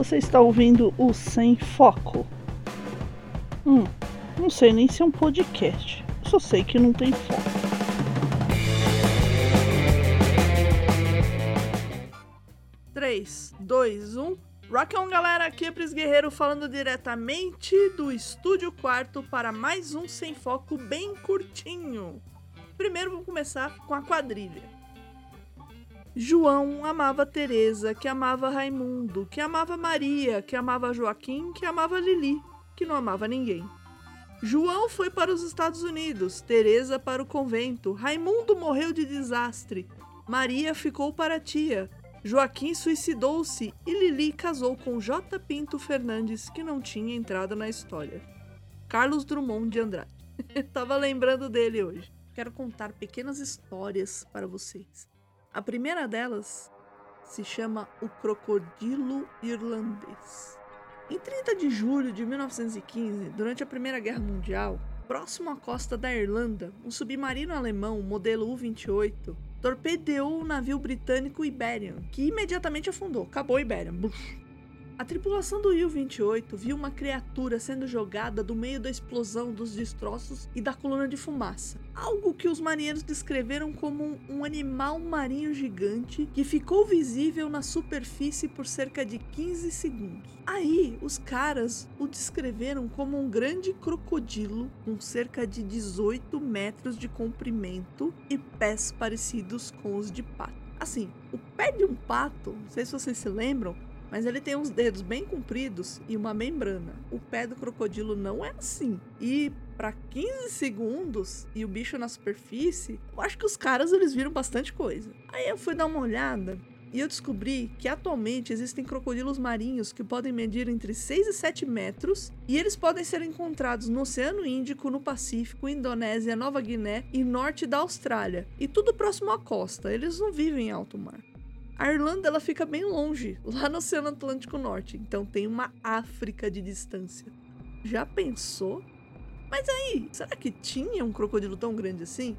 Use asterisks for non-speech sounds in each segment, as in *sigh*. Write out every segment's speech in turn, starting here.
Você está ouvindo o Sem Foco. Hum, não sei nem se é um podcast. Só sei que não tem foco. Três, dois, um. Rock on, galera! Aqui é Pris Guerreiro falando diretamente do Estúdio Quarto para mais um Sem Foco bem curtinho. Primeiro vamos começar com a quadrilha. João amava Teresa, que amava Raimundo, que amava Maria, que amava Joaquim, que amava Lili, que não amava ninguém. João foi para os Estados Unidos, Teresa para o convento, Raimundo morreu de desastre, Maria ficou para a tia, Joaquim suicidou-se e Lili casou com J. Pinto Fernandes, que não tinha entrado na história. Carlos Drummond de Andrade. *laughs* Tava lembrando dele hoje. Quero contar pequenas histórias para vocês. A primeira delas se chama O Crocodilo Irlandês. Em 30 de julho de 1915, durante a Primeira Guerra Mundial, próximo à costa da Irlanda, um submarino alemão modelo U-28 torpedeou o navio britânico Iberian, que imediatamente afundou. Acabou o Iberian. A tripulação do U-28 viu uma criatura sendo jogada do meio da explosão dos destroços e da coluna de fumaça. Algo que os marinheiros descreveram como um animal marinho gigante que ficou visível na superfície por cerca de 15 segundos. Aí, os caras o descreveram como um grande crocodilo com cerca de 18 metros de comprimento e pés parecidos com os de pato. Assim, o pé de um pato, não sei se vocês se lembram, mas ele tem uns dedos bem compridos e uma membrana. O pé do crocodilo não é assim. E para 15 segundos e o bicho na superfície, eu acho que os caras eles viram bastante coisa. Aí eu fui dar uma olhada e eu descobri que atualmente existem crocodilos marinhos que podem medir entre 6 e 7 metros e eles podem ser encontrados no Oceano Índico, no Pacífico, Indonésia, Nova Guiné e norte da Austrália. E tudo próximo à costa, eles não vivem em alto mar. A Irlanda ela fica bem longe, lá no Oceano Atlântico Norte, então tem uma África de distância. Já pensou? Mas aí, será que tinha um crocodilo tão grande assim?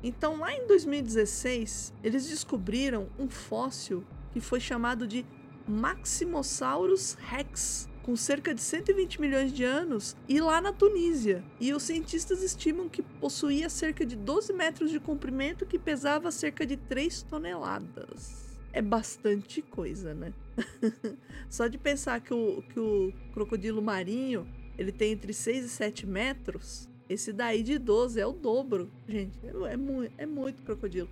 Então, lá em 2016, eles descobriram um fóssil que foi chamado de Maximosaurus rex, com cerca de 120 milhões de anos, e lá na Tunísia. E os cientistas estimam que possuía cerca de 12 metros de comprimento que pesava cerca de 3 toneladas é bastante coisa, né? *laughs* Só de pensar que o, que o crocodilo marinho ele tem entre 6 e 7 metros, esse daí de 12 é o dobro, gente. É, é, muito, é muito crocodilo.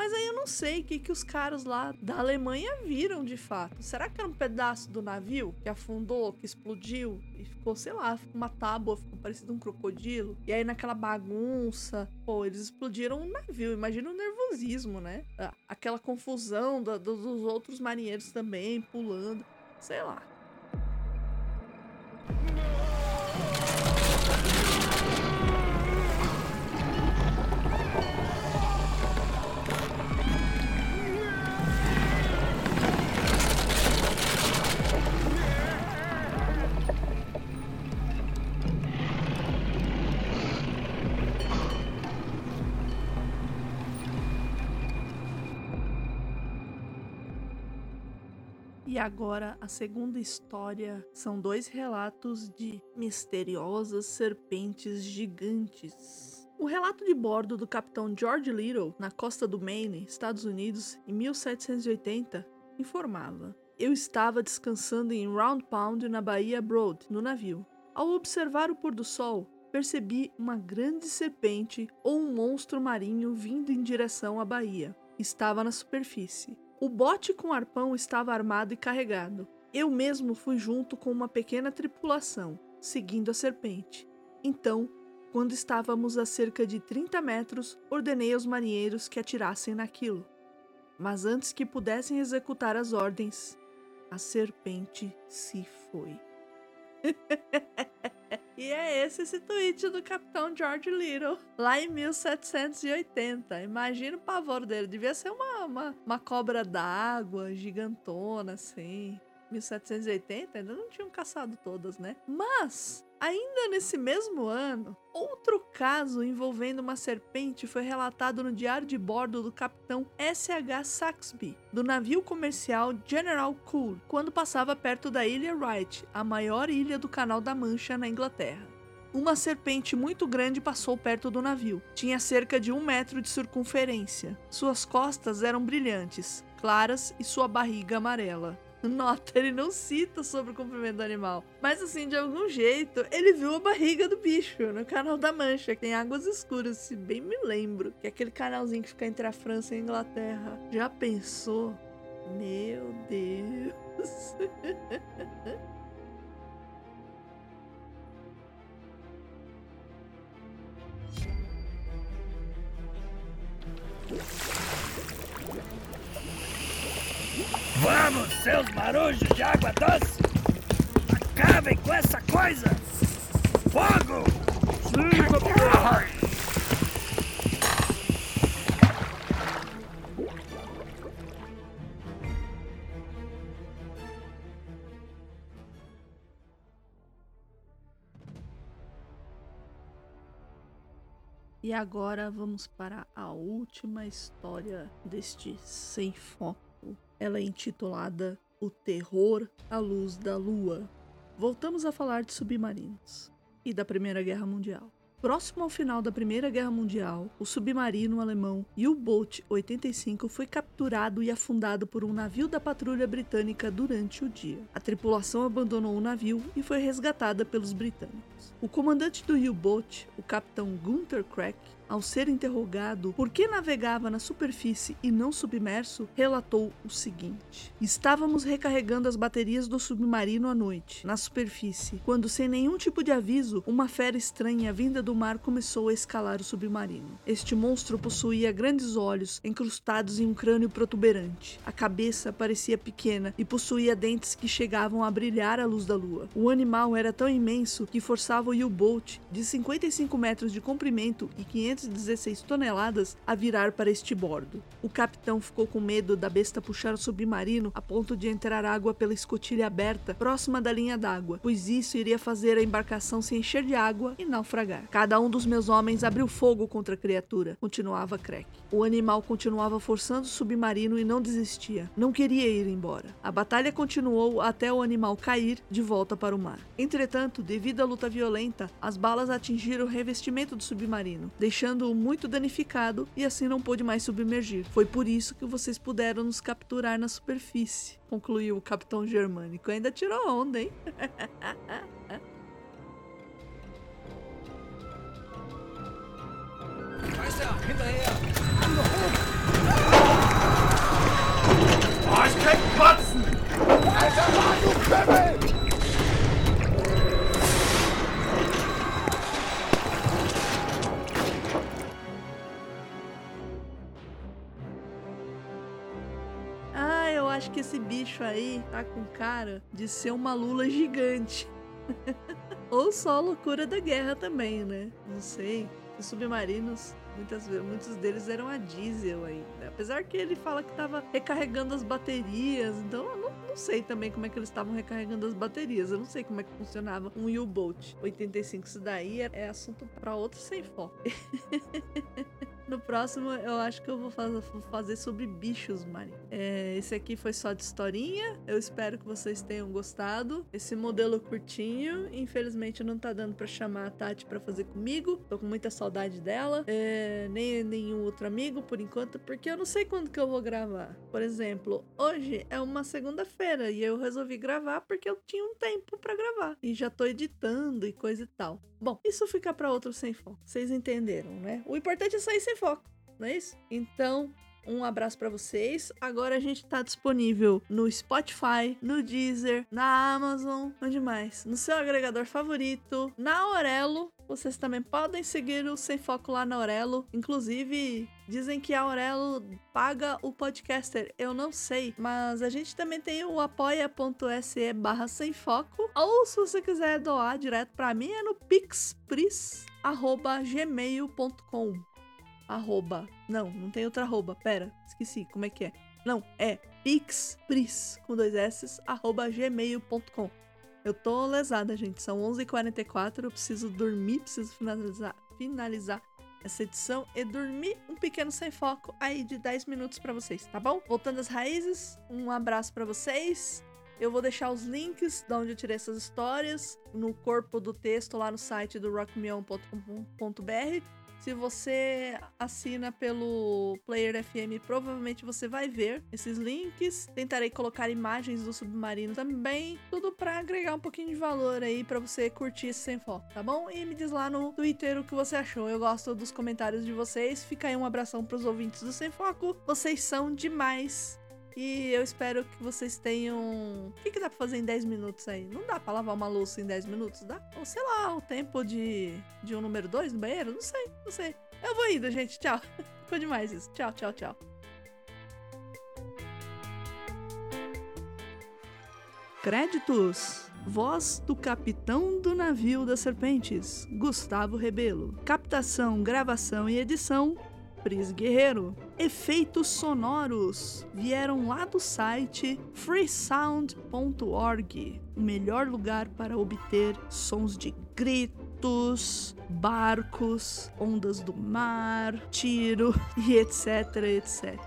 Mas aí eu não sei o que, que os caras lá da Alemanha viram de fato. Será que era um pedaço do navio que afundou, que explodiu e ficou, sei lá, uma tábua, ficou parecido um crocodilo? E aí naquela bagunça, pô, eles explodiram um navio. Imagina o nervosismo, né? Aquela confusão da, dos outros marinheiros também pulando, sei lá. Agora a segunda história são dois relatos de misteriosas serpentes gigantes. O relato de bordo do capitão George Little na costa do Maine, Estados Unidos, em 1780, informava: Eu estava descansando em Round Pound na Baía Broad, no navio. Ao observar o pôr do sol, percebi uma grande serpente ou um monstro marinho vindo em direção à baía. Estava na superfície. O bote com arpão estava armado e carregado. Eu mesmo fui junto com uma pequena tripulação, seguindo a serpente. Então, quando estávamos a cerca de 30 metros, ordenei aos marinheiros que atirassem naquilo. Mas antes que pudessem executar as ordens, a serpente se foi. *laughs* E é esse esse tweet do Capitão George Little, lá em 1780. Imagina o pavor dele. Devia ser uma, uma, uma cobra d'água gigantona, assim. 1780, ainda não tinham caçado todas, né? Mas Ainda nesse mesmo ano, outro caso envolvendo uma serpente foi relatado no diário de bordo do capitão S.H. Saxby, do navio comercial General Cool, quando passava perto da ilha Wright, a maior ilha do Canal da Mancha na Inglaterra. Uma serpente muito grande passou perto do navio. Tinha cerca de um metro de circunferência. Suas costas eram brilhantes, claras e sua barriga amarela. *laughs* Nota, ele não cita sobre o comprimento do animal. Mas assim, de algum jeito, ele viu a barriga do bicho no canal da Mancha, que tem águas escuras, se bem me lembro. Que é aquele canalzinho que fica entre a França e a Inglaterra. Já pensou? Meu Deus. *laughs* Vamos, seus marujos de água doce! Acabem com essa coisa! Fogo! E agora vamos para a última história deste Sem Foco. Ela é intitulada O Terror à Luz da Lua. Voltamos a falar de submarinos e da Primeira Guerra Mundial. Próximo ao final da Primeira Guerra Mundial, o submarino alemão U-Boat 85 foi capturado e afundado por um navio da patrulha britânica durante o dia. A tripulação abandonou o navio e foi resgatada pelos britânicos. O comandante do U-Boat, o capitão Gunther Crack, ao ser interrogado por que navegava na superfície e não submerso, relatou o seguinte: Estávamos recarregando as baterias do submarino à noite, na superfície, quando, sem nenhum tipo de aviso, uma fera estranha vinda do mar começou a escalar o submarino. Este monstro possuía grandes olhos encrustados em um crânio protuberante. A cabeça parecia pequena e possuía dentes que chegavam a brilhar à luz da lua. O animal era tão imenso que forçava o U-Boat, de 55 metros de comprimento e 500 216 toneladas a virar para este bordo. O capitão ficou com medo da besta puxar o submarino a ponto de entrar água pela escotilha aberta próxima da linha d'água, pois isso iria fazer a embarcação se encher de água e naufragar. Cada um dos meus homens abriu fogo contra a criatura, continuava Crack. O animal continuava forçando o submarino e não desistia. Não queria ir embora. A batalha continuou até o animal cair de volta para o mar. Entretanto, devido à luta violenta, as balas atingiram o revestimento do submarino, deixando-o muito danificado e assim não pôde mais submergir. Foi por isso que vocês puderam nos capturar na superfície, concluiu o capitão germânico. Ainda tirou onda, hein? Bicho aí tá com cara de ser uma lula gigante. *laughs* Ou só a loucura da guerra também, né? Não sei. Os submarinos, muitas, ve- muitos deles eram a diesel ainda. Apesar que ele fala que tava recarregando as baterias. Então eu não, não sei também como é que eles estavam recarregando as baterias. Eu não sei como é que funcionava um U-Boat 85. Isso daí é, é assunto pra outro sem foco. *laughs* No próximo, eu acho que eu vou faz- vou fazer sobre bichos marinhos. É, esse aqui foi só de historinha. Eu espero que vocês tenham gostado. Esse modelo curtinho. Infelizmente, não tá dando pra chamar a Tati pra fazer comigo. Tô com muita saudade dela. É, nem nenhum outro amigo, por enquanto, porque eu não sei quando que eu vou gravar. Por exemplo, hoje é uma segunda-feira e eu resolvi gravar porque eu tinha um tempo pra gravar. E já tô editando e coisa e tal. Bom, isso fica pra outro sem foco. Vocês entenderam, né? O importante é sair sem foco, não é isso? Então, um abraço pra vocês. Agora a gente tá disponível no Spotify, no Deezer, na Amazon, onde mais? No seu agregador favorito, na Aurelo. Vocês também podem seguir o Sem Foco lá na Aurelo. Inclusive, dizem que a Aurelo paga o podcaster. Eu não sei, mas a gente também tem o apoia.se barra sem foco. Ou se você quiser doar direto pra mim, é no pixpris.gmail.com arroba. Não, não tem outra arroba. Pera, esqueci. Como é que é? Não, é pixpris, com dois S, arroba gmail.com. Eu tô lesada, gente. São 11h44, eu preciso dormir, preciso finalizar, finalizar essa edição e dormir um pequeno sem foco aí de 10 minutos para vocês, tá bom? Voltando às raízes, um abraço para vocês. Eu vou deixar os links de onde eu tirei essas histórias no corpo do texto lá no site do rockmeon.com.br. Se você assina pelo Player FM, provavelmente você vai ver esses links. Tentarei colocar imagens do submarino também, tudo para agregar um pouquinho de valor aí para você curtir sem foco, tá bom? E me diz lá no Twitter o que você achou. Eu gosto dos comentários de vocês. Fica aí um abração para os ouvintes do Sem Foco. Vocês são demais. E eu espero que vocês tenham. O que, que dá pra fazer em 10 minutos aí? Não dá pra lavar uma louça em 10 minutos? Dá? Ou sei lá, o tempo de, de um número 2 no banheiro? Não sei, não sei. Eu vou indo, gente. Tchau. *laughs* Ficou demais isso. Tchau, tchau, tchau. Créditos: Voz do capitão do navio das serpentes, Gustavo Rebelo. Captação, gravação e edição: Pris Guerreiro. Efeitos sonoros vieram lá do site freesound.org, o melhor lugar para obter sons de gritos, barcos, ondas do mar, tiro *laughs* e etc, etc.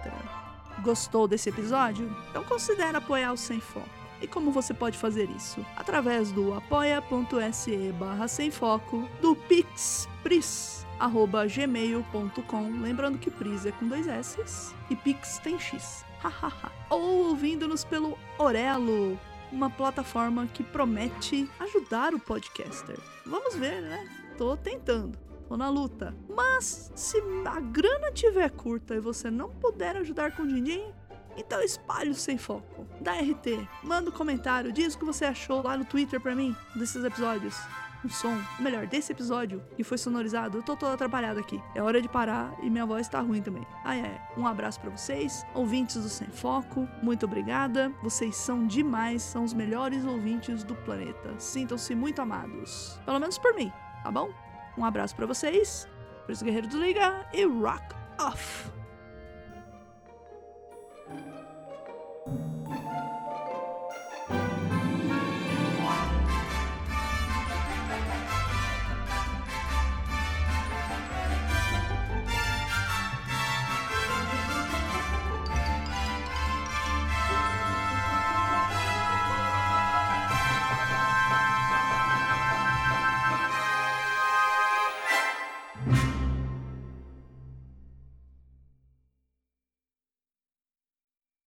Gostou desse episódio? Então considere apoiar o Sem Foco. E como você pode fazer isso? Através do apoia.se barra sem foco, do Pix Pris, gmail.com, lembrando que Pris é com dois S e Pix tem X. Ou ouvindo-nos pelo Orelo, uma plataforma que promete ajudar o podcaster. Vamos ver, né? Tô tentando. Tô na luta. Mas se a grana tiver curta e você não puder ajudar com din-din, então espalhe sem foco. Dá RT, manda um comentário, diz o que você achou lá no Twitter pra mim desses episódios. Um som, melhor, desse episódio que foi sonorizado. Eu tô toda atrapalhada aqui. É hora de parar e minha voz tá ruim também. Ah, é. Um abraço para vocês, ouvintes do Sem Foco. Muito obrigada. Vocês são demais, são os melhores ouvintes do planeta. Sintam-se muito amados. Pelo menos por mim, tá bom? Um abraço para vocês. Por isso, Guerreiro do Liga e rock off!